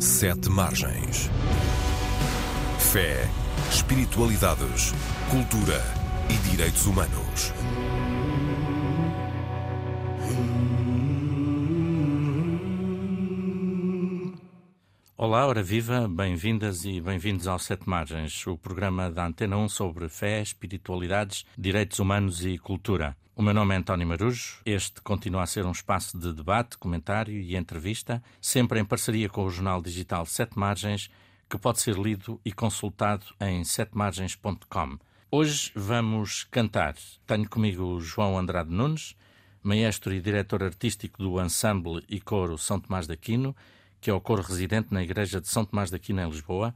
Sete Margens. Fé, espiritualidades, cultura e direitos humanos. Olá, hora viva, bem-vindas e bem-vindos ao Sete Margens, o programa da Antena 1 sobre fé, espiritualidades, direitos humanos e cultura. O meu nome é António Marujo. Este continua a ser um espaço de debate, comentário e entrevista, sempre em parceria com o jornal digital Sete Margens, que pode ser lido e consultado em setemargens.com. Hoje vamos cantar. Tenho comigo João Andrade Nunes, maestro e diretor artístico do Ensemble e Coro São Tomás de Aquino, que é o coro residente na Igreja de São Tomás de Aquino, em Lisboa.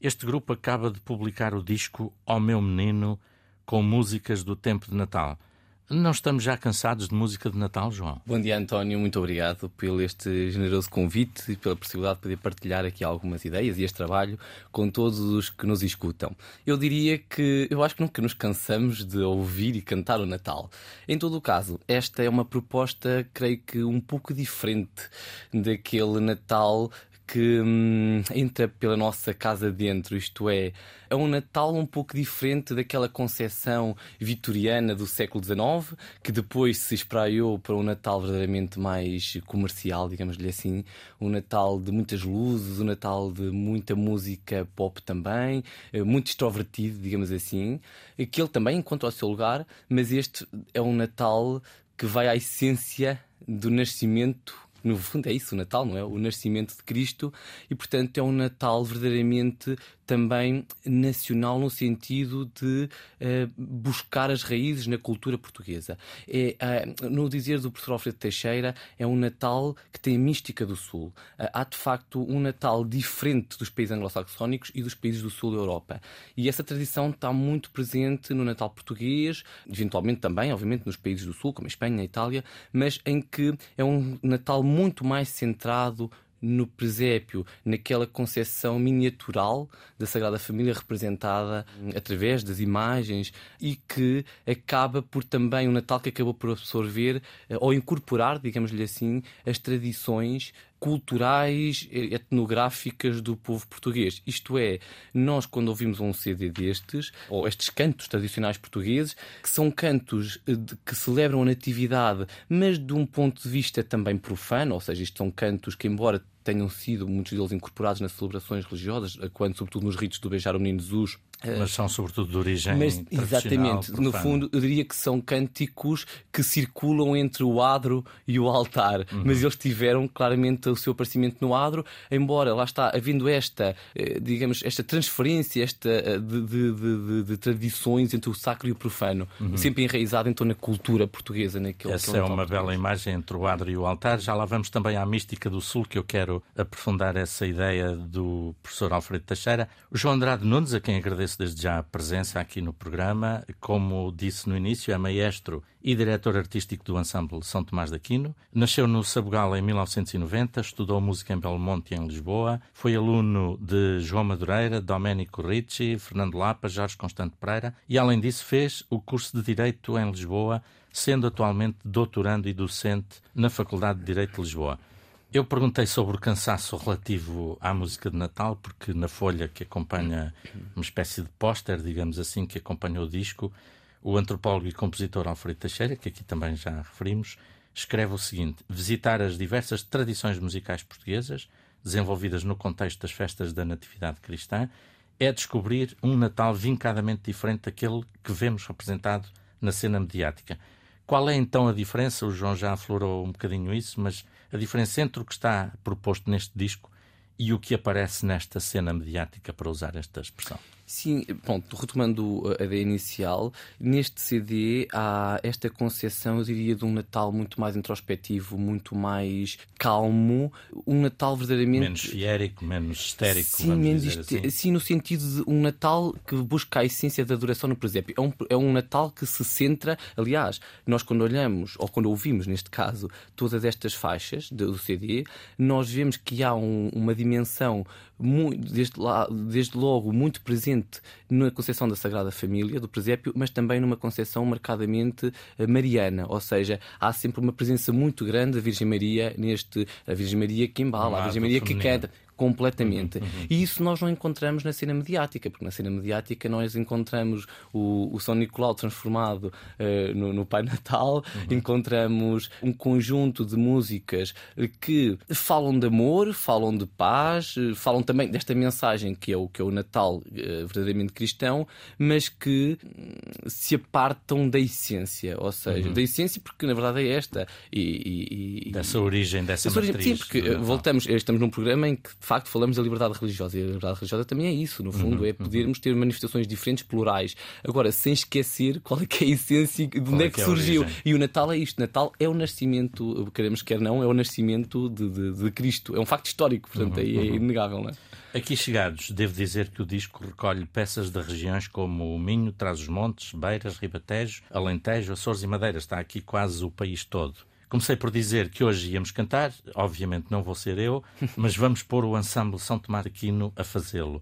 Este grupo acaba de publicar o disco Ó Meu Menino, com músicas do tempo de Natal. Não estamos já cansados de música de Natal, João? Bom dia, António. Muito obrigado pelo este generoso convite e pela possibilidade de poder partilhar aqui algumas ideias e este trabalho com todos os que nos escutam. Eu diria que eu acho que nunca nos cansamos de ouvir e cantar o Natal. Em todo o caso, esta é uma proposta, creio que um pouco diferente daquele Natal que hum, entra pela nossa casa dentro, isto é, é um Natal um pouco diferente daquela concepção vitoriana do século XIX, que depois se espraiou para um Natal verdadeiramente mais comercial, digamos-lhe assim, um Natal de muitas luzes, um Natal de muita música pop também, eh, muito extrovertido, digamos assim, que ele também encontra o seu lugar, mas este é um Natal que vai à essência do nascimento no fundo é isso o Natal, não é? O nascimento de Cristo e, portanto, é um Natal verdadeiramente também nacional no sentido de uh, buscar as raízes na cultura portuguesa. É, uh, no dizer do professor Alfredo Teixeira, é um Natal que tem a mística do Sul. Uh, há de facto um Natal diferente dos países anglo-saxónicos e dos países do Sul da Europa. E essa tradição está muito presente no Natal português, eventualmente também, obviamente, nos países do Sul, como a Espanha, a Itália, mas em que é um Natal muito mais centrado no presépio, naquela concepção miniatural da Sagrada Família representada através das imagens e que acaba por também o Natal que acabou por absorver eh, ou incorporar, digamos-lhe assim, as tradições culturais, etnográficas do povo português. Isto é, nós quando ouvimos um CD destes, ou estes cantos tradicionais portugueses, que são cantos eh, que celebram a natividade, mas de um ponto de vista também profano, ou seja, isto são cantos que, embora tenham sido muitos deles incorporados nas celebrações religiosas, quando sobretudo nos ritos do beijar o menino Jesus, mas são sobretudo de origem Mas, Exatamente. Profana. No fundo, eu diria que são cânticos que circulam entre o adro e o altar. Uhum. Mas eles tiveram claramente o seu aparecimento no adro, embora lá está havendo esta, eh, digamos, esta transferência esta, eh, de, de, de, de tradições entre o sacro e o profano, uhum. sempre enraizado então na cultura portuguesa. Naquele, Essa é uma bela imagem entre o adro e o altar. Já lá vamos também à mística do Sul, que eu quero aprofundar essa ideia do professor Alfredo Teixeira. O João Andrade Nunes, a quem agradeço desde já a presença aqui no programa. Como disse no início, é maestro e diretor artístico do Ensemble São Tomás de Aquino. Nasceu no Sabugal em 1990, estudou música em Belmonte, em Lisboa. Foi aluno de João Madureira, Domenico Ricci, Fernando Lapa, Jorge Constante Pereira e, além disso, fez o curso de Direito em Lisboa, sendo atualmente doutorando e docente na Faculdade de Direito de Lisboa. Eu perguntei sobre o cansaço relativo à música de Natal, porque na folha que acompanha uma espécie de póster, digamos assim, que acompanha o disco, o antropólogo e compositor Alfredo Teixeira, que aqui também já referimos, escreve o seguinte: visitar as diversas tradições musicais portuguesas, desenvolvidas no contexto das festas da Natividade Cristã, é descobrir um Natal vincadamente diferente daquele que vemos representado na cena mediática. Qual é então a diferença? O João já aflorou um bocadinho isso, mas a diferença entre o que está proposto neste disco e o que aparece nesta cena mediática, para usar esta expressão. Sim, pronto, retomando a ideia inicial, neste CD há esta concepção, eu diria, de um Natal muito mais introspectivo, muito mais calmo, um Natal verdadeiramente. Menos fiérico, menos histérico. Sim, menos assim. sim, no sentido de um Natal que busca a essência da duração no presépio. É um, é um Natal que se centra, aliás, nós quando olhamos, ou quando ouvimos, neste caso, todas estas faixas do CD, nós vemos que há um, uma dimensão, muito, desde, lá, desde logo, muito presente presente na concepção da Sagrada Família, do presépio, mas também numa concepção marcadamente eh, mariana, ou seja, há sempre uma presença muito grande da Virgem Maria neste, a Virgem Maria que embala, a Virgem Maria que canta completamente. Uhum, uhum. E isso nós não encontramos na cena mediática, porque na cena mediática nós encontramos o, o São Nicolau transformado uh, no, no, Pai Natal, uhum. encontramos um conjunto de músicas que falam de amor, falam de paz, eh, falam também desta mensagem que é o, que é o Natal uh, verdadeiramente cristão, mas que hum, se apartam da essência, ou seja, uhum. da essência porque na verdade é esta. E, e, dessa origem, dessa, dessa origem, Sim, porque voltamos, estamos num programa em que facto falamos da liberdade religiosa e a liberdade religiosa também é isso, no fundo, uhum, é podermos uhum. ter manifestações diferentes, plurais. Agora, sem esquecer qual é que é a essência de onde é, é que, é surgiu. E o Natal é isto: Natal é o nascimento, queremos quer não, é o nascimento de, de, de Cristo. É um facto histórico, portanto, uhum, é, é inegável, não é? Aqui chegados, devo dizer que o disco recolhe peças de regiões como o Minho, Trás-os-Montes, Beiras, Ribatejo, Alentejo, Açores e Madeira. Está aqui quase o país todo. Comecei por dizer que hoje íamos cantar, obviamente não vou ser eu, mas vamos pôr o ensemble São Tomás Aquino a fazê-lo.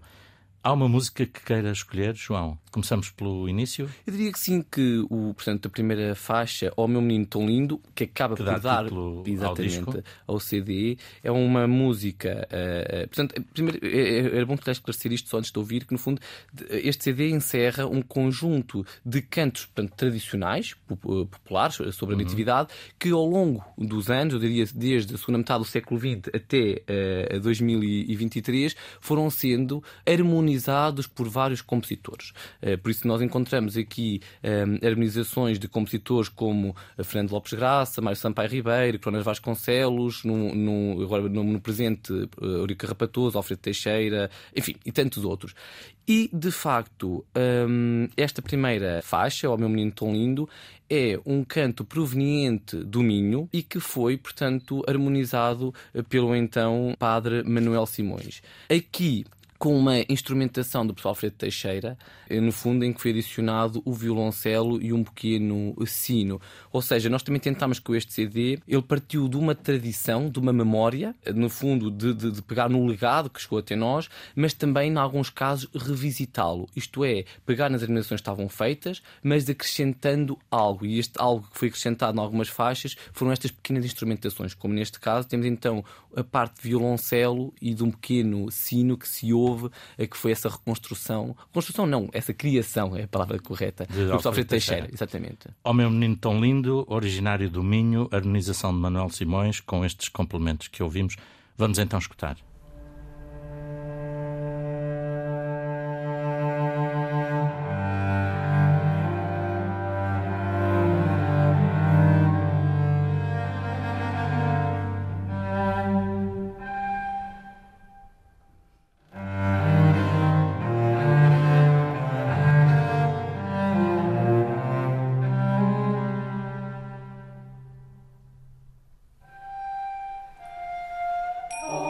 Há uma música que queira escolher, João? Começamos pelo início? Eu diria que sim, que o, portanto, a primeira faixa, Ó oh, Meu Menino Tão Lindo, que acaba que por dar exatamente ao, ao, CD, é uma música. Uh, portanto, primeiro, é, é, era bom que esclarecer isto só antes de ouvir, que no fundo este CD encerra um conjunto de cantos portanto, tradicionais, populares, sobre a uhum. natividade, que ao longo dos anos, eu diria desde a segunda metade do século XX até uh, 2023, foram sendo harmonizados harmonizados por vários compositores. Eh, por isso nós encontramos aqui eh, harmonizações de compositores como Fernando Lopes Graça, Mário Sampaio Ribeiro, Cronas Vasconcelos, no, no, agora no, no presente Eurica Rapatoso, Alfredo Teixeira, enfim, e tantos outros. E, de facto, esta primeira faixa, O Meu Menino Tão Lindo, é um canto proveniente do Minho e que foi, portanto, harmonizado pelo então padre Manuel Simões. Aqui com uma instrumentação do professor Alfredo Teixeira, eh, no fundo, em que foi adicionado o violoncelo e um pequeno sino. Ou seja, nós também tentámos com este CD, ele partiu de uma tradição, de uma memória, eh, no fundo, de, de, de pegar no legado que chegou até nós, mas também, em alguns casos, revisitá-lo. Isto é, pegar nas animações que estavam feitas, mas acrescentando algo. E este algo que foi acrescentado em algumas faixas foram estas pequenas instrumentações, como neste caso temos então a parte de violoncelo e de um pequeno sino que se ouve houve, é que foi essa reconstrução. Reconstrução não, essa criação é a palavra correta. De do Alfredo Teixeira, exatamente. Ó meu menino tão lindo, originário do Minho, harmonização de Manuel Simões, com estes complementos que ouvimos. Vamos então escutar. Oh.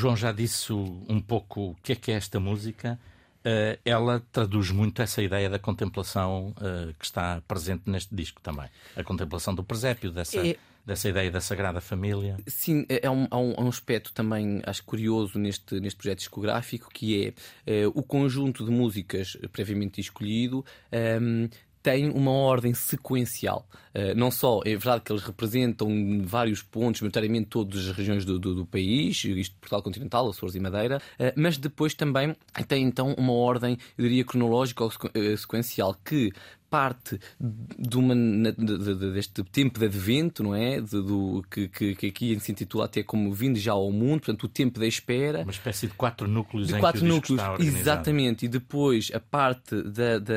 João já disse um pouco o que é que é esta música. Uh, ela traduz muito essa ideia da contemplação uh, que está presente neste disco também. A contemplação do presépio, dessa, é... dessa ideia da Sagrada Família. Sim, é, é um, há um, um, aspecto também, acho curioso neste, neste projeto discográfico, que é uh, o conjunto de músicas previamente escolhido. Um, ehm, tem uma ordem sequencial. Uh, não só é verdade que eles representam vários pontos, maioritariamente todas as regiões do, do, do país, isto Portugal continental, Açores e Madeira, uh, mas depois também tem então uma ordem, eu diria, cronológica ou eh, sequencial, que parte de uma, de, de, deste tempo de advento, não é? Do, que, que, que, aqui se intitula até como vindo já ao mundo, portanto, o tempo da espera. Uma espécie de quatro núcleos de em quatro núcleos, exatamente. E depois a parte da, da,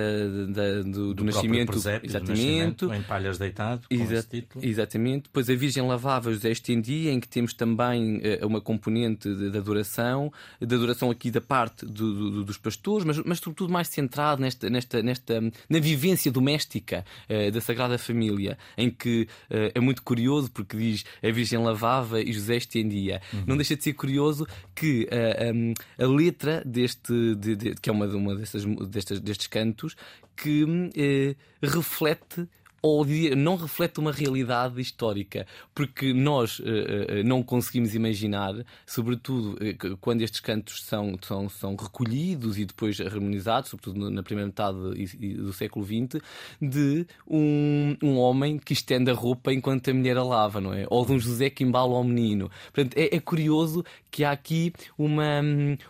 da do, do, do, nascimento, presépio, exatamente. Do nascimento, em palhas deitado, com Exa esse título. Exatamente. Depois a Virgem Lavava José Estendia, em que temos também uh, uma componente da adoração, da adoração aqui da parte do, dos pastores, mas, mas sobretudo mais centrado nesta, nesta, nesta, na vivência doméstica uh, da Sagrada Família, em que uh, é muito curioso porque diz a Virgem lavava e José estendia. Uhum. Não deixa de ser curioso que eh, um, a letra deste, de, de, que é uma, uma destas, destas, destes cantos, que reflete ou não reflete uma realidade histórica, porque nós uh, uh, não conseguimos imaginar, sobretudo uh, quando estes cantos são, são, são recolhidos e depois harmonizados, sobretudo na primeira metade do século XX, de um, um homem que estende a roupa enquanto a mulher a lava, não é? Ou de um José que embala ao menino. Portanto, é, é curioso que há aqui uma,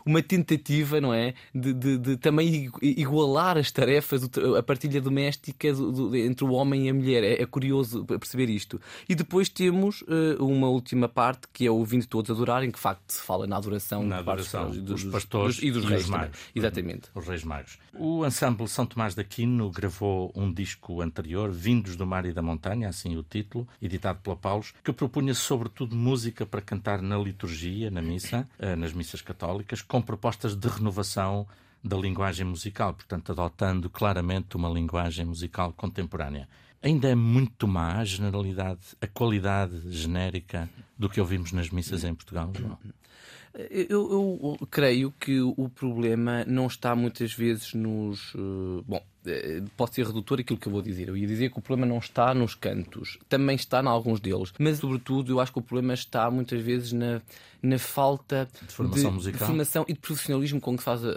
uma tentativa, não é? De, de, de também igualar as tarefas, a partilha doméstica do, do, entre o homem a mulher. É, é curioso perceber isto. E depois temos uh, uma última parte que é o Vindo Todos Adorar, em que de facto se fala na adoração, na adoração dos, dos pastores dos, e dos, e reis magos. Exatamente. Os reis magos. O ensemble São Tomás de Aquino gravou um disco anterior, Vindos do Mar e da Montanha, assim o título, editado pela Paulos, que propunha sobretudo música para cantar na liturgia, na missa, uh, nas missas católicas, com propostas de renovação da linguagem musical, portanto, adotando claramente uma linguagem musical contemporânea. Ainda é muito má a generalidade, a qualidade genérica do que ouvimos nas missas em Portugal, João? Eu, eu, creio que o problema não está muitas vezes nos. Uh, bom, eh, pode ser redutor aquilo que eu vou dizer. Eu ia dizer que o problema não está nos cantos, também está em alguns deles, mas sobretudo eu acho que o problema está muitas vezes na, na falta de formação de, musical, de formação e de profissionalismo com que faz uh,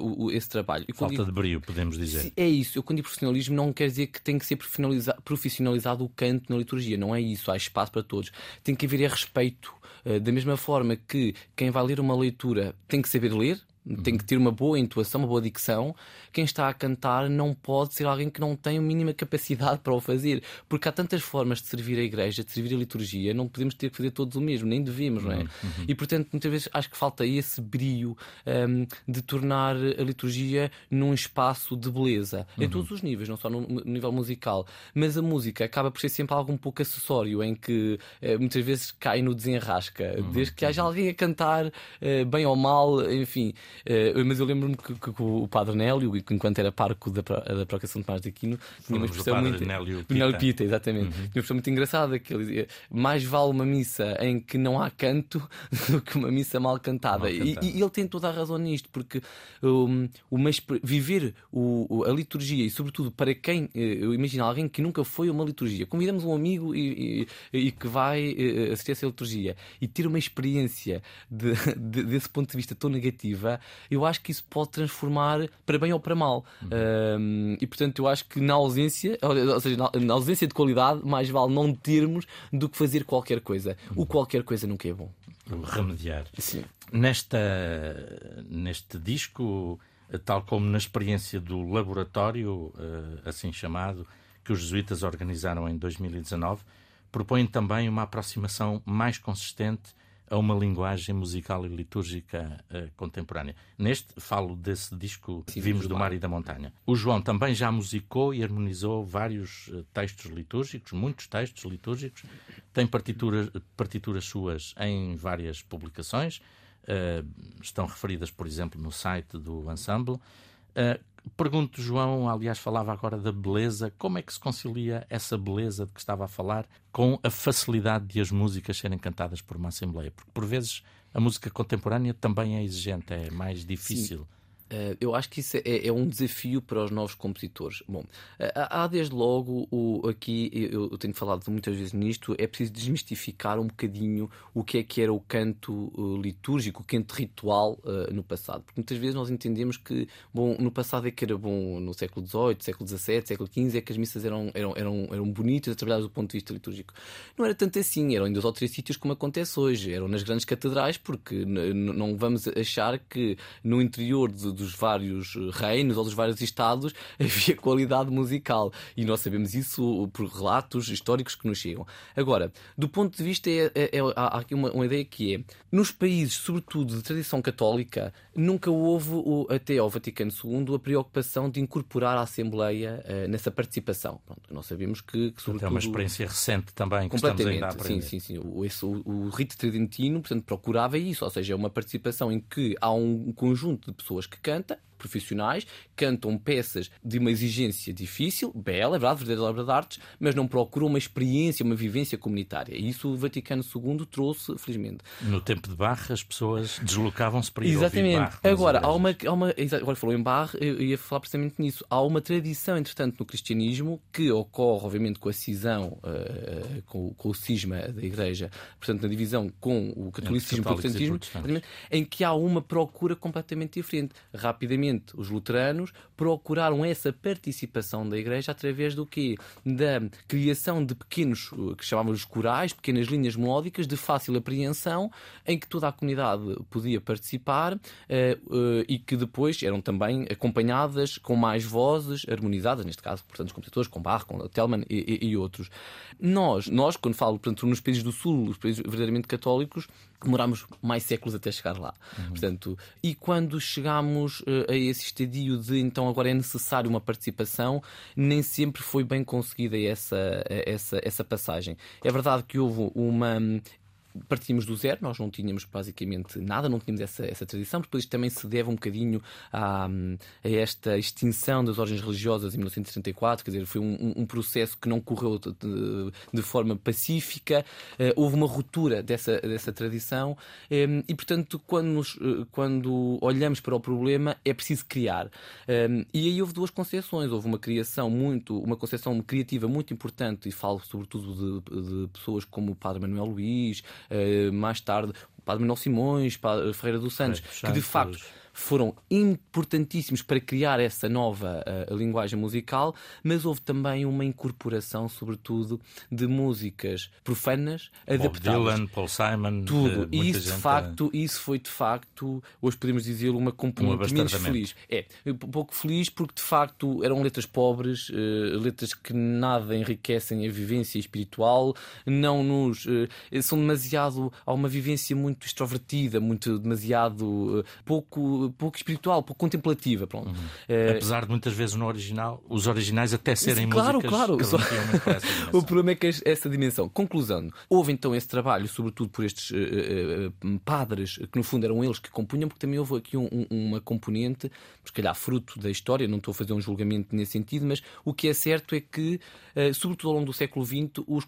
uh, esse trabalho. Falta digo, de brilho, podemos dizer. É isso. Eu quando digo profissionalismo não quer dizer que tem que ser profissionalizado, profissionalizado o canto na liturgia. Não é isso. Há espaço para todos. Tem que haver respeito eh, da mesma forma que quem vai ler uma leitura tem que saber ler, tem que ter uma boa intuação, uma boa dicção. Quem está a cantar não pode ser alguém que não tem a mínima capacidade para o fazer, porque há tantas formas de servir a igreja, de servir a liturgia, não podemos ter que fazer todos o mesmo, nem devemos, não é? Uhum. E portanto, muitas vezes acho que falta esse brilho um, de tornar a liturgia num espaço de beleza, uhum. em todos os níveis, não só no, no, nível musical. Mas a música acaba por ser sempre algo um pouco acessório, em que uh, muitas vezes cai no desenrasca, uhum. desde que haja alguém a cantar, uh, bem ou mal, enfim. Uh, mas eu lembro-me que, que, que, o Padre Nélio, enquanto era parco da, da de Tomás de Aquino, tinha uma expressão muito. Nélio Pita. Nélio Pita, exatamente. Uhum. Tinha uma expressão muito engraçada que ele dizia: mais vale uma missa em que não há canto do que uma missa mal cantada. Mal e, e, ele tem toda a razão nisto, porque um, uma, viver o, a liturgia e, sobretudo, para quem, eh, eu imagino alguém que nunca foi a uma liturgia, convidamos um amigo e, e, e que vai uh, assistir a essa liturgia e ter uma experiência de, de, desse ponto de vista tão negativa eu acho que isso pode transformar para bem ou para mal. Uhum. e portanto, eu acho que na ausência, ou seja, na ausência de qualidade, mais vale não termos do que fazer qualquer coisa. Uhum. O qualquer coisa nunca é bom. Remediar. Sim. Nesta, neste disco, tal como na experiência do laboratório, eh, assim chamado, que os jesuítas organizaram em 2019, propõem também uma aproximação mais consistente a uma linguagem musical e litúrgica uh, contemporânea. Neste, falo desse disco Sim, Vimos do Mar e da Montanha. O João também já musicou e harmonizou vários uh, textos litúrgicos, muitos textos litúrgicos. Tem partituras, partituras suas em várias publicações. Uh, estão referidas, por exemplo, no site do Ensemble. Pergunto, João, aliás, falava agora da beleza. Como é que se concilia essa beleza de que estava a falar com a facilidade de as músicas serem cantadas por uma Assembleia? Porque, por vezes, a música contemporânea também é exigente, é mais difícil. Sim. Uh, eu acho que isso é, é, um desafio para os novos compositores. Bom, uh, há desde logo o, aqui, eu, eu, tenho falado muitas vezes nisto, é preciso desmistificar um bocadinho o que é que era o canto uh, litúrgico, o canto ritual no passado. Porque muitas vezes nós entendemos que, bom, no passado é que era bom, no século XVIII, século XVII, século XV, é que as missas eram, eram, eram, eram bonitas, trabalhadas do ponto de vista litúrgico. Não era tanto assim, eram em dois ou três sítios como acontece hoje, eram nas grandes catedrais, porque não vamos achar que no interior de dos vários reinos ou dos vários estados havia qualidade musical. E nós sabemos isso por relatos históricos que nos chegam. Agora, do ponto de vista, é, é, é, há aqui uma, uma, ideia que é: nos países, sobretudo de tradição católica, nunca houve, até ao Vaticano II, a preocupação de incorporar a Assembleia uh, nessa participação. Pronto, nós sabemos que, que sobretudo. É uma experiência recente também, que estamos ainda a aprender. Sim, sim, sim. O, esse, o, o rito tridentino, portanto, procurava isso, ou seja, é uma participação em que há um conjunto de pessoas que canta profissionais, cantam peças de uma exigência difícil, bela, é verdade, verdadeira obra de artes, mas não procuram uma experiência, uma vivência comunitária. E isso o Vaticano II trouxe, felizmente. No tempo de Barra, as pessoas deslocavam-se para ir Exatamente. Barra, agora, há uma, há uma, agora falou em Barra, eu ia falar precisamente nisso. Há uma tradição, entretanto, no cristianismo que ocorre, obviamente, com a cisão, uh, com, com, o cisma da Igreja, portanto, na divisão com o catolicismo e o protestantismo, em que há uma procura completamente diferente. Rapidamente, os luteranos procuraram essa participação da Igreja através do quê? Da criação de pequenos, que chamávamos corais, pequenas linhas melódicas de fácil apreensão, em que toda a comunidade podia participar uh, uh, e que depois eram também acompanhadas com mais vozes harmonizadas, neste caso, portanto, os compositores, com Bach, com Telman e, e, e outros. Nós, nós, quando falo, portanto, nos países do Sul, os países verdadeiramente católicos, demorámos mais séculos até chegar lá. Uhum. Portanto, e quando chegamos uh, a esse estadio de então agora é necessário uma participação, nem sempre foi bem conseguida essa, essa, essa passagem. É verdade que houve uma partimos do zero, nós não tínhamos basicamente nada, não tínhamos essa, essa tradição, depois isto também se deve um bocadinho a, esta extinção das origens religiosas em 1934, quer dizer, foi um, um processo que não correu de, de forma pacífica, uh, houve uma ruptura dessa, dessa tradição. Eh, e, portanto, quando, nos, eh, quando olhamos para o problema é preciso criar. E aí houve duas concepções, houve uma criação muito, uma concepção criativa muito importante, e falo sobretudo de, de pessoas como o Padre Manuel Luís, mais tarde Padre Manuel Simões, Padre Ferreira dos Santos, que de facto foram importantíssimos para criar essa nova uh, linguagem musical, mas houve também uma incorporação, sobretudo, de músicas profanas adaptadas. Dylan, Paul Simon, tudo. E isso, de facto, isso foi de facto, hoje podemos dizer, uma componente menos feliz. É, um pouco feliz porque de facto eram letras pobres, uh, letras que nada enriquecem a vivência espiritual, não nos. Uh, são demasiado. há uma vivência muito extrovertida, muito demasiado. pouco pouco espiritual, pouco contemplativa. Pronto. Uhum. Uh, Apesar de muitas vezes no original, os originais até serem claro, claro. Só... o problema é que essa dimensão. Conclusão, houve então esse trabalho, sobretudo por estes uh, uh, padres, que no fundo eram eles que compunham, porque também houve aqui um, um, uma componente, se calhar fruto da história, não estou a fazer um julgamento nesse sentido, mas o que é certo é que, sobretudo ao longo do século XX, os,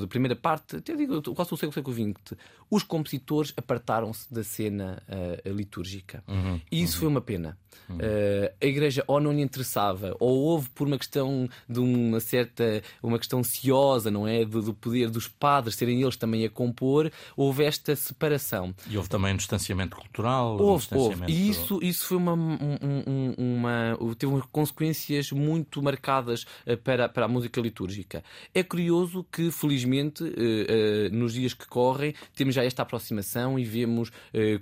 da primeira parte, até digo quase o século XX, os compositores apartaram-se da cena litúrgica. Uhum. E isso uhum. foi uma pena. Uhum. Uh, a Igreja ou não lhe interessava, ou houve por uma questão de uma certa, uma questão ciosa, não é? Do, do poder dos padres serem eles também a compor, houve esta separação. E houve também um distanciamento cultural. Houve, um distanciamento... houve. E isso, isso foi uma, um, uma, teve consequências muito marcadas eh, para, para a música litúrgica. É curioso que, felizmente, uh, uh, nos dias que correm, temos já esta aproximação e vemos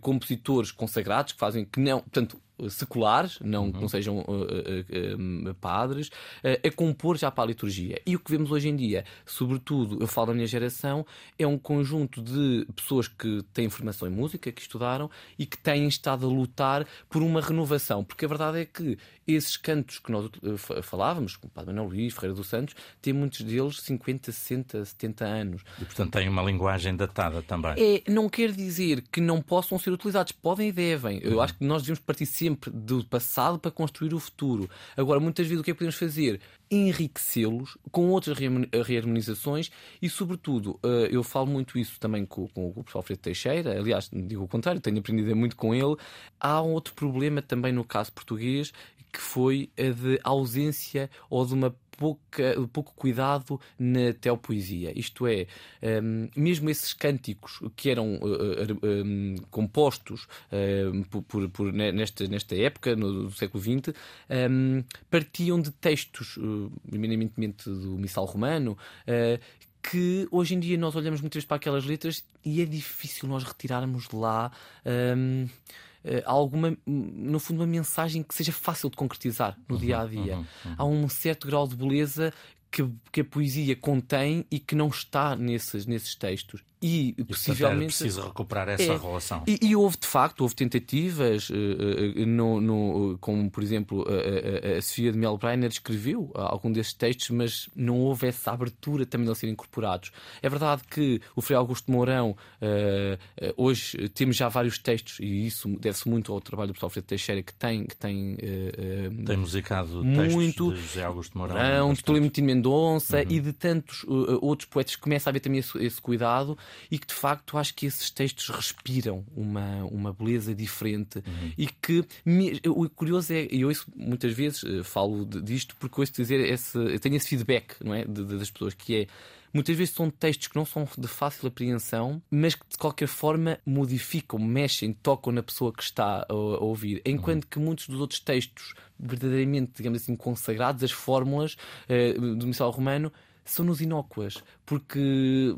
compositores consagrados que fazem que não, portanto, seculares, não uhum. que não sejam uh, uh, uh, padres, a compor já para a liturgia. E o que vemos hoje em dia, sobretudo, eu falo da minha geração, é um conjunto de pessoas que têm formação em música, que estudaram e que têm estado a lutar por uma renovação. Porque a verdade é que esses cantos que nós falávamos, como o Padre Manuel Luís, Ferreira dos Santos, têm muitos deles 50, 60, 70 anos. E, portanto, têm uma linguagem datada também. É, não quer dizer que não possam ser utilizados. Podem e devem. Eu uhum. acho que nós devemos partir sempre sempre do passado para construir o futuro. Agora, muitas vezes o que é que podemos fazer? Enriquecê-los com outras reharmonizações e, sobretudo, eh, eu falo muito isso também com, com o professor Alfredo Teixeira, aliás, digo o contrário, tenho aprendido muito com ele. Há um outro problema também no caso português que foi a de ausência ou de uma pouca, pouco cuidado na teopoesia. Isto é, um, mesmo esses cânticos que eram uh, uh, um, compostos uh, por, por, nesta, nesta época, no, do século XX, um, partiam de textos, uh, eminentemente do missal romano, uh, que hoje em dia nós olhamos muitas vezes para aquelas letras e é difícil nós retirarmos de lá. Um, alguma, no fundo, uma mensagem que seja fácil de concretizar no uhum, dia a dia. Uhum, uhum. Há um certo grau de beleza que, que, a poesia contém e que não está nesses, nesses textos. E, e possivelmente. É preciso recuperar essa é, relação. E, e, houve, de facto, houve tentativas, uh, uh, no, no, como por exemplo a, a, a Sofia de Melbreiner escreveu algum desses textos, mas não houve essa abertura também de eles serem incorporados. É verdade que o Frei Augusto Mourão, uh, hoje temos já vários textos, e isso deve-se muito ao trabalho do professor Alfredo Teixeira, que tem. Que tem, tem musicado muito, de José Augusto Mourão. Um de Tolentino Mendonça uhum. e de tantos outros poetas que começa a haver também esse, esse cuidado e que de facto acho que esses textos respiram uma, uma beleza diferente uhum. e que me, o curioso é, e eu isso muitas vezes uh, falo disto porque ouço dizer esse, tenho esse feedback não é, de, de, das pessoas que é Muitas vezes são textos que não são de fácil apreensão, mas que de qualquer forma modificam, mexem, tocam na pessoa que está a, a ouvir. Enquanto uhum. que muitos dos outros textos, verdadeiramente, digamos assim, consagrados, as fórmulas uh, do missal romano, são-nos inócuas, porque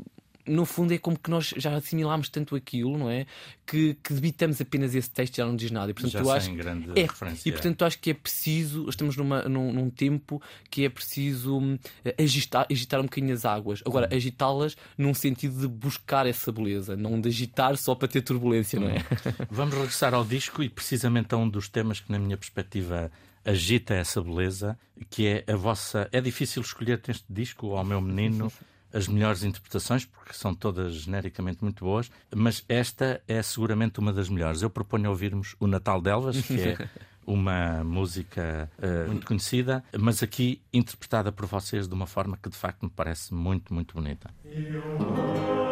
no fundo é como que nós já assimilámos tanto aquilo, não é? Que, que debitamos apenas esse texto e já não diz nada. E, portanto, já tu acho, grande é, referência. E portanto acho que é preciso, estamos numa, num, num tempo que é preciso hum, agitar, agitar um bocadinho as águas. Agora, hum. agitá-las num sentido de buscar essa beleza, não de agitar só para ter turbulência, não é? Hum. Vamos regressar ao disco e precisamente a um dos temas que, na minha perspectiva, agita essa beleza, que é a vossa. É difícil escolher este disco ao meu menino. as melhores interpretações, porque são todas genericamente muito boas, mas esta é seguramente uma das melhores. Eu proponho ouvirmos o Natal de Elvas, que é uma música uh, muito conhecida, mas aqui interpretada por vocês de uma forma que de facto me parece muito, muito bonita. O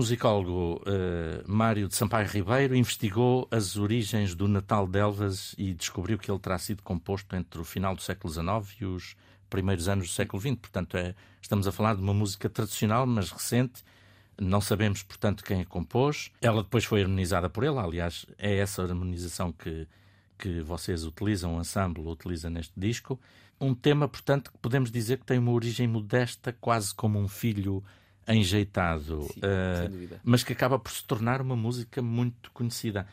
musicólogo uh, Mário de Sampaio Ribeiro investigou as origens do Natal de Elvas e descobriu que ele terá sido composto entre o final do século XIX e os primeiros anos do século XX. Portanto, é, estamos a falar de uma música tradicional, mas recente. Não sabemos, portanto, quem a compôs. Ela depois foi harmonizada por ele. Aliás, é essa harmonização que, que vocês utilizam, o ensemble utiliza neste disco. Um tema, portanto, que podemos dizer que tem uma origem modesta, quase como um filho enjeitado, Sim, uh, mas que acaba por se tornar uma música muito conhecida.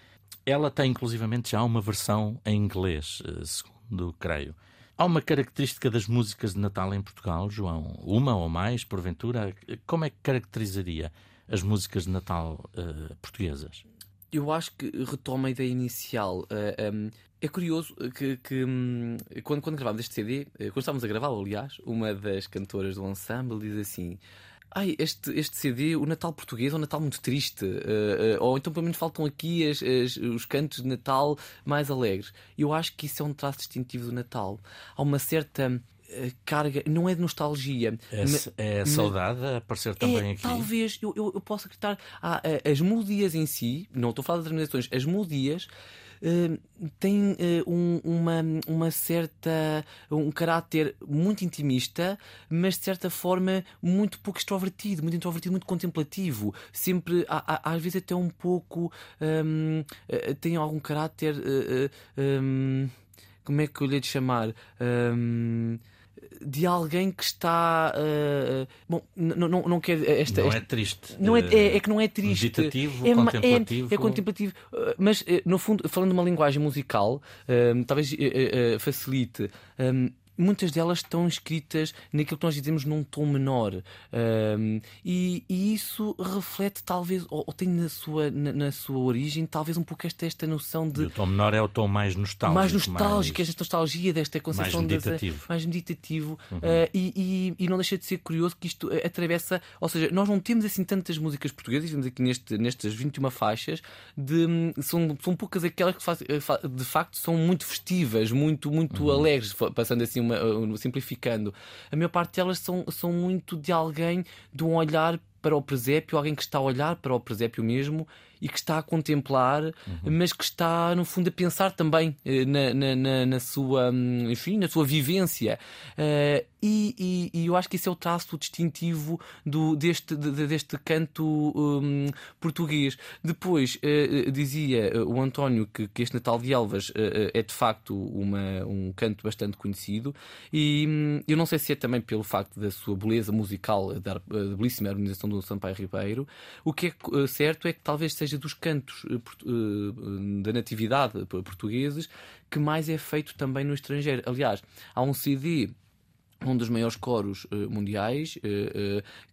Ela tem, inclusivamente, já uma versão em inglês, uh, segundo creio. Há uma característica das músicas de Natal em Portugal, João? Uma ou mais, porventura? Como é que caracterizaria as músicas de Natal uh, portuguesas? Eu acho que retoma a ideia inicial. Uh, um, é curioso que, que um, quando, quando gravámos este CD, quando estávamos a gravá-lo, aliás, uma das cantoras do ensemble diz assim: Ai, este, este CD, o Natal português é um Natal muito triste. Uh, uh, ou então, pelo menos, faltam aqui as, as, os cantos de Natal mais alegres. Eu acho que isso é um traço distintivo do Natal. Há uma certa uh, carga, não é de nostalgia. É, mas, é saudade a aparecer também é, aqui. Talvez, eu, eu, eu posso acreditar. Ah, as melodias em si, não estou a falar das harmonizações, as melodias tem uh, um, uma, uma certa. um caráter muito intimista, mas de certa forma muito pouco extrovertido, muito introvertido, muito contemplativo. Sempre, às vezes, até um pouco. Um, uh, tem algum caráter. Um, como é que eu lhe chamar? Um, de alguém que está. Uh, bom, não, não, não quer. Esta, não esta, é triste. Não é, é, é, que não é triste. Meditativo, é, contemplativo. É, é contemplativo. Mas, no fundo, falando de uma linguagem musical, talvez facilite muitas delas estão escritas naquilo que nós dizemos num tom menor. Um, e, e, isso reflete, talvez, ou, ou tem na sua, na, na, sua origem, talvez um pouco esta, esta noção de. E o tom menor é o tom mais nostálgico. Mais nostálgico, mais... esta nostalgia desta concepção mais meditativo. mais meditativo. Uhum. Uh, e, e, e, não deixa de ser curioso que isto atravessa. Ou seja, nós não temos assim tantas músicas portuguesas, vemos aqui neste, nestas 21 faixas, de, são, são poucas aquelas que faz, de facto são muito festivas, muito, muito uhum. alegres, passando assim uma, simplificando, a maior parte delas são, são muito de alguém, de um olhar para o presépio, alguém que está a olhar para o presépio mesmo e que está a contemplar, uhum. mas que está, no fundo, a pensar também eh, na, na, na, na sua, hum, enfim, na sua vivência. Uh, e, e, e, eu acho que esse é o traço distintivo do, deste, de, deste canto um, português. Depois, uh, dizia o António que, que, este Natal de Elvas uh, é de facto uma, um canto bastante conhecido, e um, eu não sei se é também pelo facto da sua beleza musical, da, da belíssima harmonização do Sampaio Ribeiro. O que é certo é que talvez seja seja dos cantos uh, uh, da natividade portugueses que mais é feito também no estrangeiro. Aliás, há um CD um dos maiores coros mundiais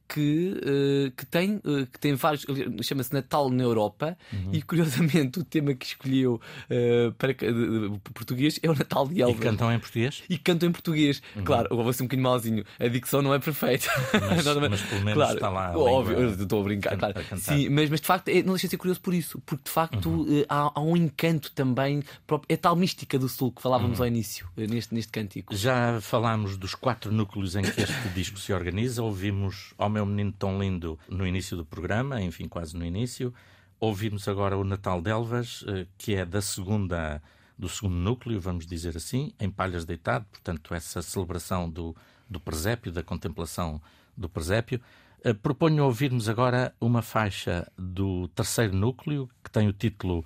que, uh, que, tem, uh, que tem vários. chama-se Natal na Europa uhum. e curiosamente o tema que escolheu uh, para uh, português é o Natal de Elvas. E cantam em português? E cantam em português. Uhum. Claro, eu vou ser um bocadinho malzinho. A dicção não é perfeita. Mas, mas pelo menos claro, está lá. Óbvio, eu estou a brincar. Claro. A Sim, mas, mas de facto é, não deixa de ser curioso por isso, porque de facto uhum. há, há, um encanto também. É tal mística do Sul que falávamos uhum. ao início, neste, neste cântico. Já falámos dos quatro núcleos em que este disco se organiza, ouvimos ao meu menino tão lindo no início do programa, enfim, quase no início. Ouvimos agora o Natal de Elvas, eh, que é da segunda do segundo núcleo, vamos dizer assim, em Palhas Deitado, portanto, essa celebração do, do presépio, da contemplação do presépio. Uh, proponho ouvirmos agora uma faixa do terceiro núcleo, que tem o título,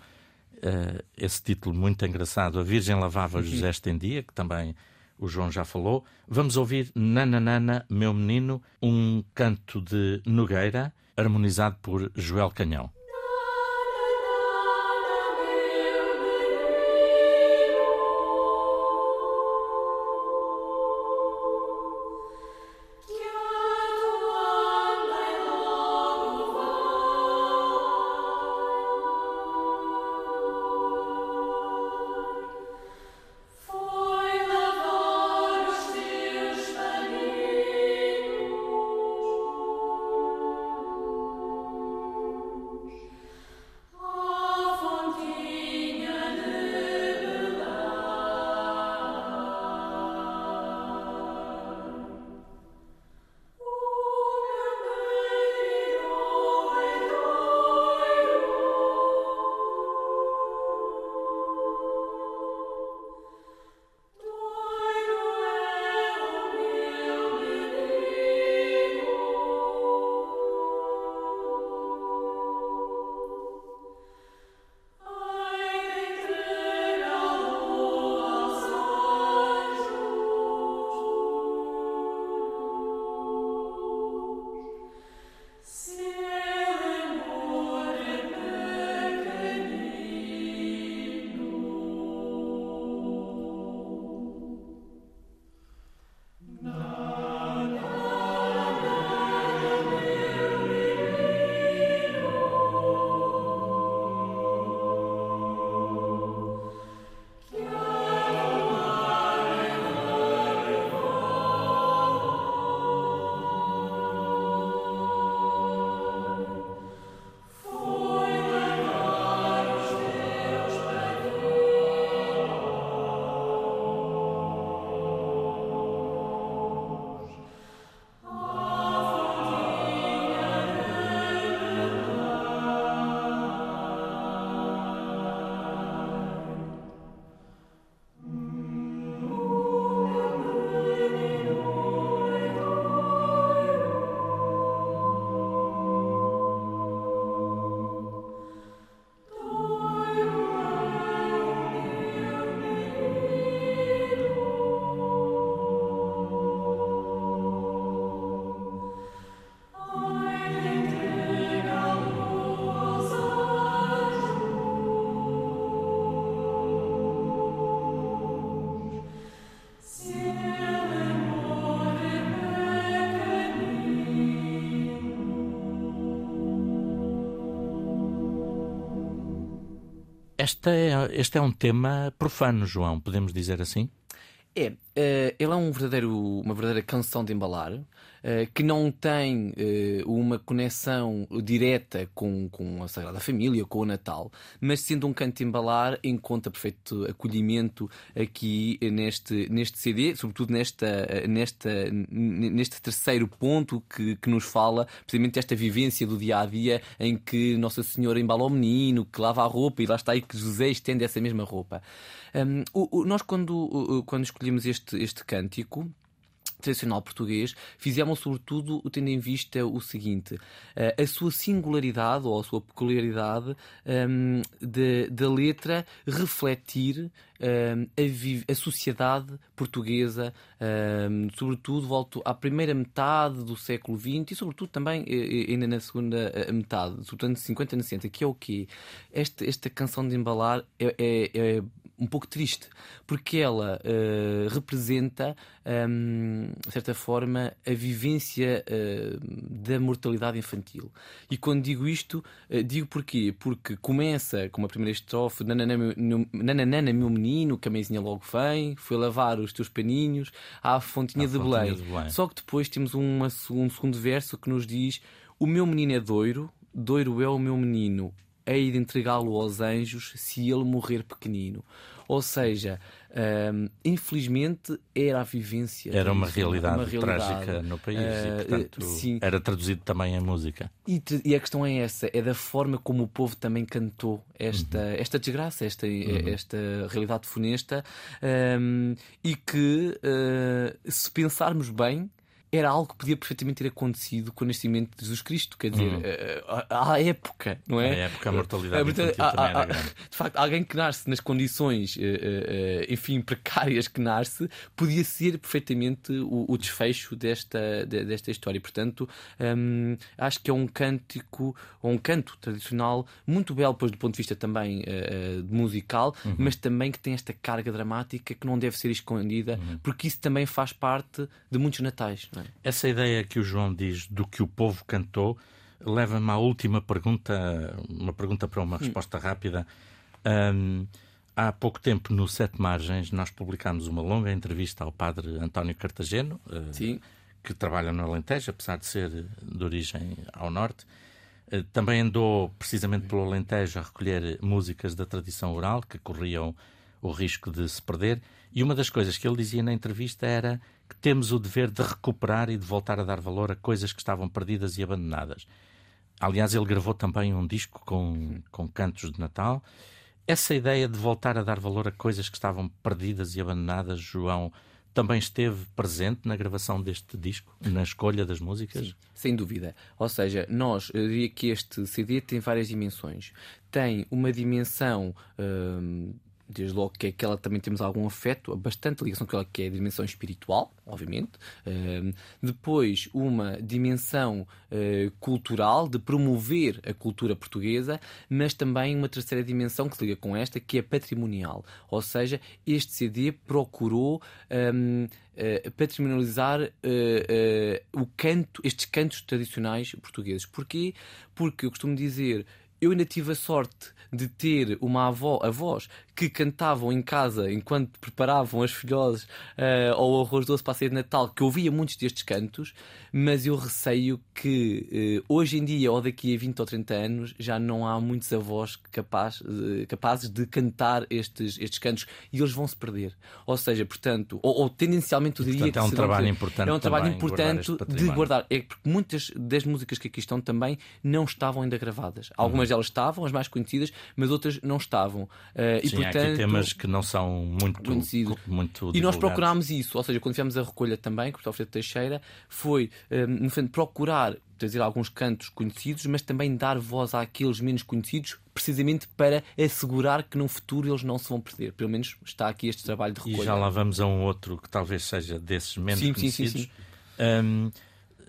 uh, esse título muito engraçado, A Virgem Lavava José Estendia, que também o João já falou. Vamos ouvir Nananana, Meu Menino, um canto de Nogueira, harmonizado por Joel Canhão. Este é, este é um tema profano, João, podemos dizer assim? É, uh, ele é um verdadeiro, uma verdadeira canção de embalar. Eh, que não tem uh, uma conexão direta com, com a Sagrada Família, com o Natal, mas sendo um canto embalar, encontra perfeito acolhimento aqui neste, neste CD, sobretudo nesta, nesta, neste terceiro ponto que, que nos fala precisamente desta vivência do dia a dia em que Nossa Senhora embala o menino, que lava a roupa e lá está aí que José estende essa mesma roupa. Um, o, o, nós, quando, quando escolhemos este, este cântico, tradicional português, fizemos sobretudo tendo em vista o seguinte: eh, a sua singularidade ou a sua peculiaridade um, da letra refletir um, a, a, sociedade portuguesa, um, sobretudo volto à primeira metade do século XX e sobretudo também eh, eh, ainda na segunda metade, sobretudo 50 e 60, que é o quê? Esta, esta canção de embalar é, é, é um pouco triste, porque ela uh, representa, um, de certa forma, a vivência uh, da mortalidade infantil. E quando digo isto, uh, digo porquê? Porque começa com uma primeira estrofe: Nananana, nananana meu menino, que a mãezinha logo vem, foi lavar os teus paninhos à fontinha, à de, fontinha Belém. de Belém. Só que depois temos uma, um segundo verso que nos diz: O meu menino é doiro, doiro é o meu menino hei de entregá-lo aos anjos se ele morrer pequenino. Ou seja, um, infelizmente era a vivência. Era uma realidade, uma realidade, trágica no país uh, e, ah, portanto, sim. era traduzido também em música. E, e, a questão é essa: é da forma como o povo também cantou esta, uhum. esta desgraça, esta, uhum. esta realidade funesta, um, e que, uh, se pensarmos bem, era algo que podia perfeitamente ter acontecido com o nascimento de Jesus Cristo, quer dizer, hum. Eh, à época, não é? À época a mortalidade também era grande. De facto, alguém que nasce nas condições, eh, eh, enfim, precárias que nasce, podia ser perfeitamente o, o desfecho desta, desta história. Portanto, hum, acho que é um cântico, ou um canto tradicional muito belo, pois do ponto de vista também uh, musical, uhum. mas também que tem esta carga dramática que não deve ser escondida, uhum. porque isso também faz parte de muitos natais. Essa ideia que o João diz do que o povo cantou leva-me à última pergunta, uma pergunta para uma hum. resposta rápida. Um, há pouco tempo, no Sete Margens, nós publicámos uma longa entrevista ao padre António Cartageno, uh, que trabalha no Alentejo, apesar de ser de origem ao norte. Uh, também andou precisamente pelo Alentejo a recolher músicas da tradição oral que corriam o risco de se perder. E uma das coisas que ele dizia na entrevista era que temos o dever de recuperar e de voltar a dar valor a coisas que estavam perdidas e abandonadas. Aliás, ele gravou também um disco com, com cantos de Natal. Essa ideia de voltar a dar valor a coisas que estavam perdidas e abandonadas, João, também esteve presente na gravação deste disco, na escolha das músicas? Sim, sem dúvida. Ou seja, nós, eu diria que este CD tem várias dimensões. Tem uma dimensão hum, desde logo que é que ela também temos algum afeto, bastante ligação com ela, que é a dimensão espiritual, obviamente. Depois, uma dimensão uh, cultural, de promover a cultura portuguesa, mas também uma terceira dimensão que se liga com esta, que é patrimonial. Ou seja, este CD procurou. Uh, patrimonializar uh, o canto, estes cantos tradicionais portugueses. Porquê? Porque eu costumo dizer, eu ainda tive a sorte de ter uma avó, avós que cantavam em casa enquanto preparavam as filhoses uh, ou o arroz doce para a ceia de Natal, que ouvia muitos destes cantos, mas eu receio que uh, hoje em dia, ou daqui a 20 ou 30 anos, já não há muitos avós capaz, uh, capazes de cantar estes, estes cantos e eles vão se perder. Ou seja, portanto, ou, ou tendencialmente eu diria portanto, que é um trabalho importante é um trabalho importante guardar de guardar. É porque muitas das músicas que aqui estão também não estavam ainda gravadas. Algumas uhum. delas estavam, as mais conhecidas, mas outras não estavam. Uh, Sim, e, portanto, aqui temas que não são muito conhecidos. Muito e nós procurámos isso, ou seja, quando fizemos a recolha também, com o Alfredo Teixeira, foi, um, no fundo, procurar trazer alguns cantos conhecidos, mas também dar voz àqueles menos conhecidos, precisamente para assegurar que no futuro eles não se vão perder. Pelo menos está aqui este trabalho de recolha. E já lá vamos a um outro que talvez seja desses menos sim, conhecidos. Sim, sim, sim. Um,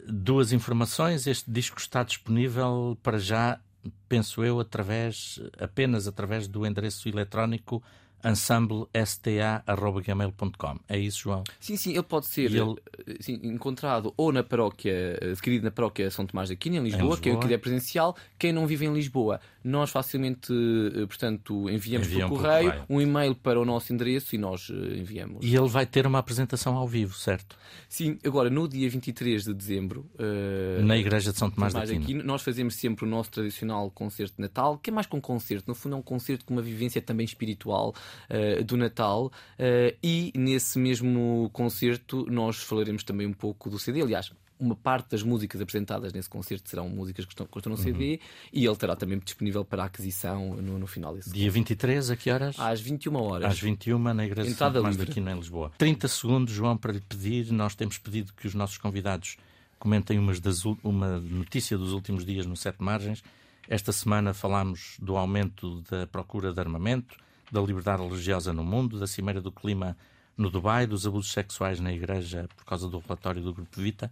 duas informações: este disco está disponível para já penso eu, através, apenas através do endereço eletrónico ensemblesta.gmail.com. É isso, João? Sim, sim, ele pode ser ele... Eh, sim, encontrado ou na paróquia, adquirido na paróquia São Tomás de Aquino, em Lisboa, em Lisboa. quem quiser presencial. Quem não vive em Lisboa, nós facilmente, uh, portanto, enviamos Enviam por correio, correio, um e-mail para o nosso endereço e nós uh, enviamos. E ele vai ter uma apresentação ao vivo, certo? Sim, agora no dia 23 de dezembro, na Igreja de São Tomás, Tomás da Aquino, nós fazemos sempre o nosso tradicional concerto de Natal, que é mais que um concerto, no fundo é um concerto com uma vivência também espiritual do Natal, e nesse mesmo concerto nós falaremos também um pouco do CD. Aliás, uma parte das músicas apresentadas nesse concerto serão músicas que estão, que estão no CD uhum. e ele estará também disponível para aquisição no, no final desse Dia 23, a que horas? Às 21 horas. Às 21 na Igreja Entrada São aqui em Lisboa. 30 segundos, João, para lhe pedir. Nós temos pedido que os nossos convidados comentem umas das, uma notícia dos últimos dias no Sete Margens. Esta semana falámos do aumento da procura de armamento, da liberdade religiosa no mundo, da Cimeira do Clima no Dubai, dos abusos sexuais na Igreja por causa do relatório do Grupo Vita.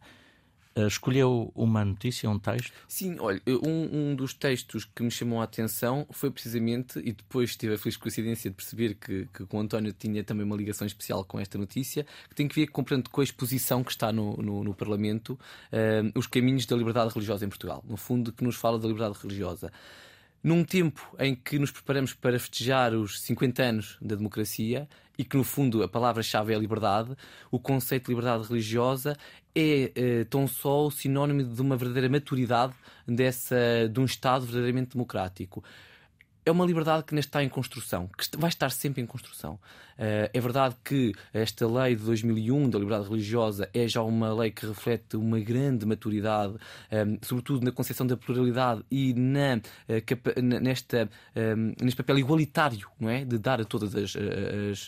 Uh, escolheu uma notícia, um texto? Sim, olha, um, um, dos textos que me chamou a atenção foi precisamente, e depois tive a feliz coincidência de perceber que, que o António tinha também uma ligação especial com esta notícia, que tem que ver com, com a exposição que está no, no, no Parlamento, uh, Os Caminhos da Liberdade Religiosa em Portugal. No fundo, que nos fala da liberdade religiosa. Num tempo em que nos preparamos para festejar os 50 anos da democracia e que, no fundo, a palavra-chave é liberdade, o conceito de liberdade religiosa é eh, tão só o sinónimo de uma verdadeira maturidade dessa, de um Estado verdadeiramente democrático é uma liberdade que ainda está em construção, que vai estar sempre em construção. Uh, é verdade que esta lei de 2001 da liberdade religiosa é já uma lei que reflete uma grande maturidade, ehm, sobretudo na concepção da pluralidade e na, uh, nesta, ehm, neste papel igualitário não é? de dar a todas as, as,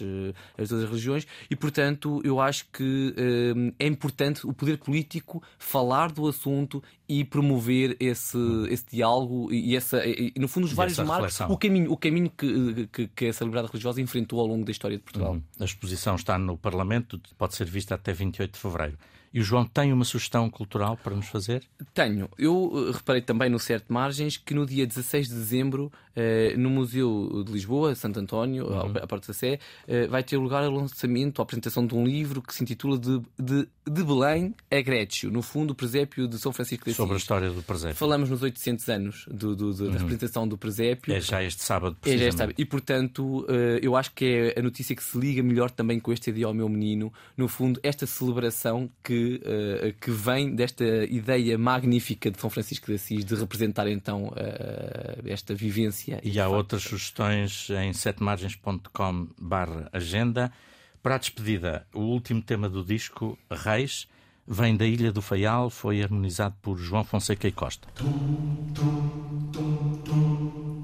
as, todas as religiões, e portanto eu acho que ehm, é importante o poder político falar do assunto e promover esse, esse diálogo e, essa, e, no fundo, os vários marcos, o caminho, o caminho que, que, que essa liberdade religiosa enfrentou ao longo da história de Portugal. Uhum. A exposição está no Parlamento, pode ser vista até 28 de fevereiro. E o João tem uma sugestão cultural para nos fazer? Tenho. Eu eh, reparei também no Certo Margens que no dia 16 de dezembro, eh, no Museu de Lisboa, Santo António, uhum. à Porta da Sé, eh, vai ter lugar o lançamento, a apresentação de um livro que se intitula De, de, de Belém a Grécio, no fundo, o presépio de São Francisco de Assis. Sobre a história do presépio. Falamos nos 800 anos do, do, do, uhum. da representação do presépio. É já este sábado. É já este sábado. E, portanto, eu acho que é a notícia que se liga melhor também com este dia ao meu menino. No fundo, esta celebração que uh, que vem desta ideia magnífica de São Francisco de Assis de representar então uh, esta vivência. E, e há facto, outras sugestões em setemargens.com/agenda. Para a despedida, o último tema do disco, Reis, vem da Ilha do Faial, foi harmonizado por João Fonseca e Costa. Tum, tum, tum,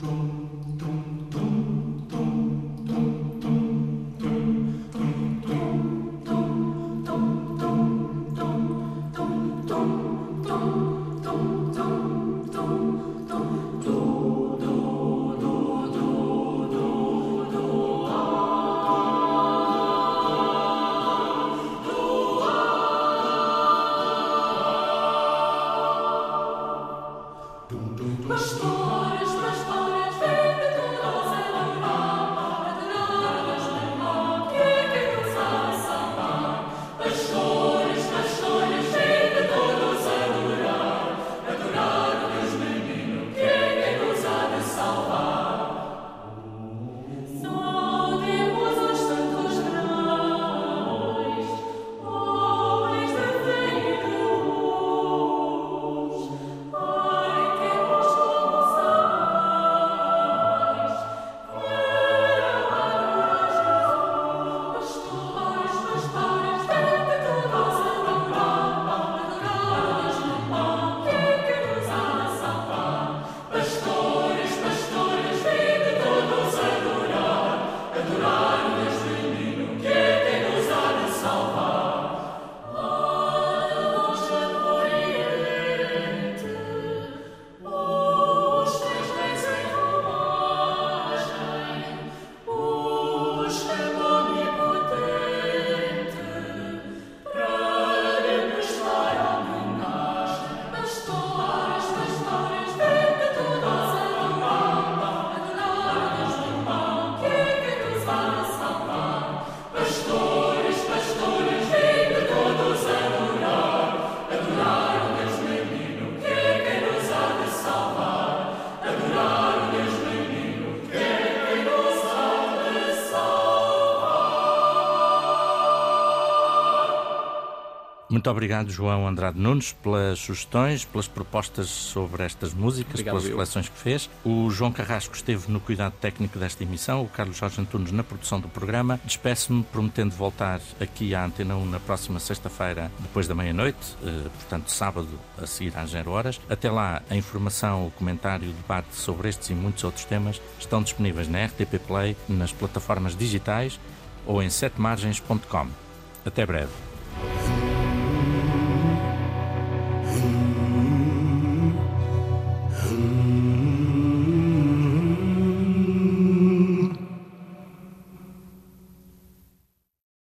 Muito obrigado, João Andrade Nunes, pelas sugestões, pelas propostas sobre estas músicas, Obrigado, pelas eu. reflexões que fez. O João Carrasco esteve no cuidado técnico desta emissão, o Carlos Jorge Antunes na produção do programa. Despeço-me prometendo voltar aqui à Antena 1 na próxima sexta-feira, depois da meia-noite, eh, portanto, sábado a seguir às 0 horas. Até lá, a informação, o comentário, o debate sobre estes e muitos outros temas estão disponíveis na RTP Play, nas plataformas digitais ou em setemargens.com. Até breve.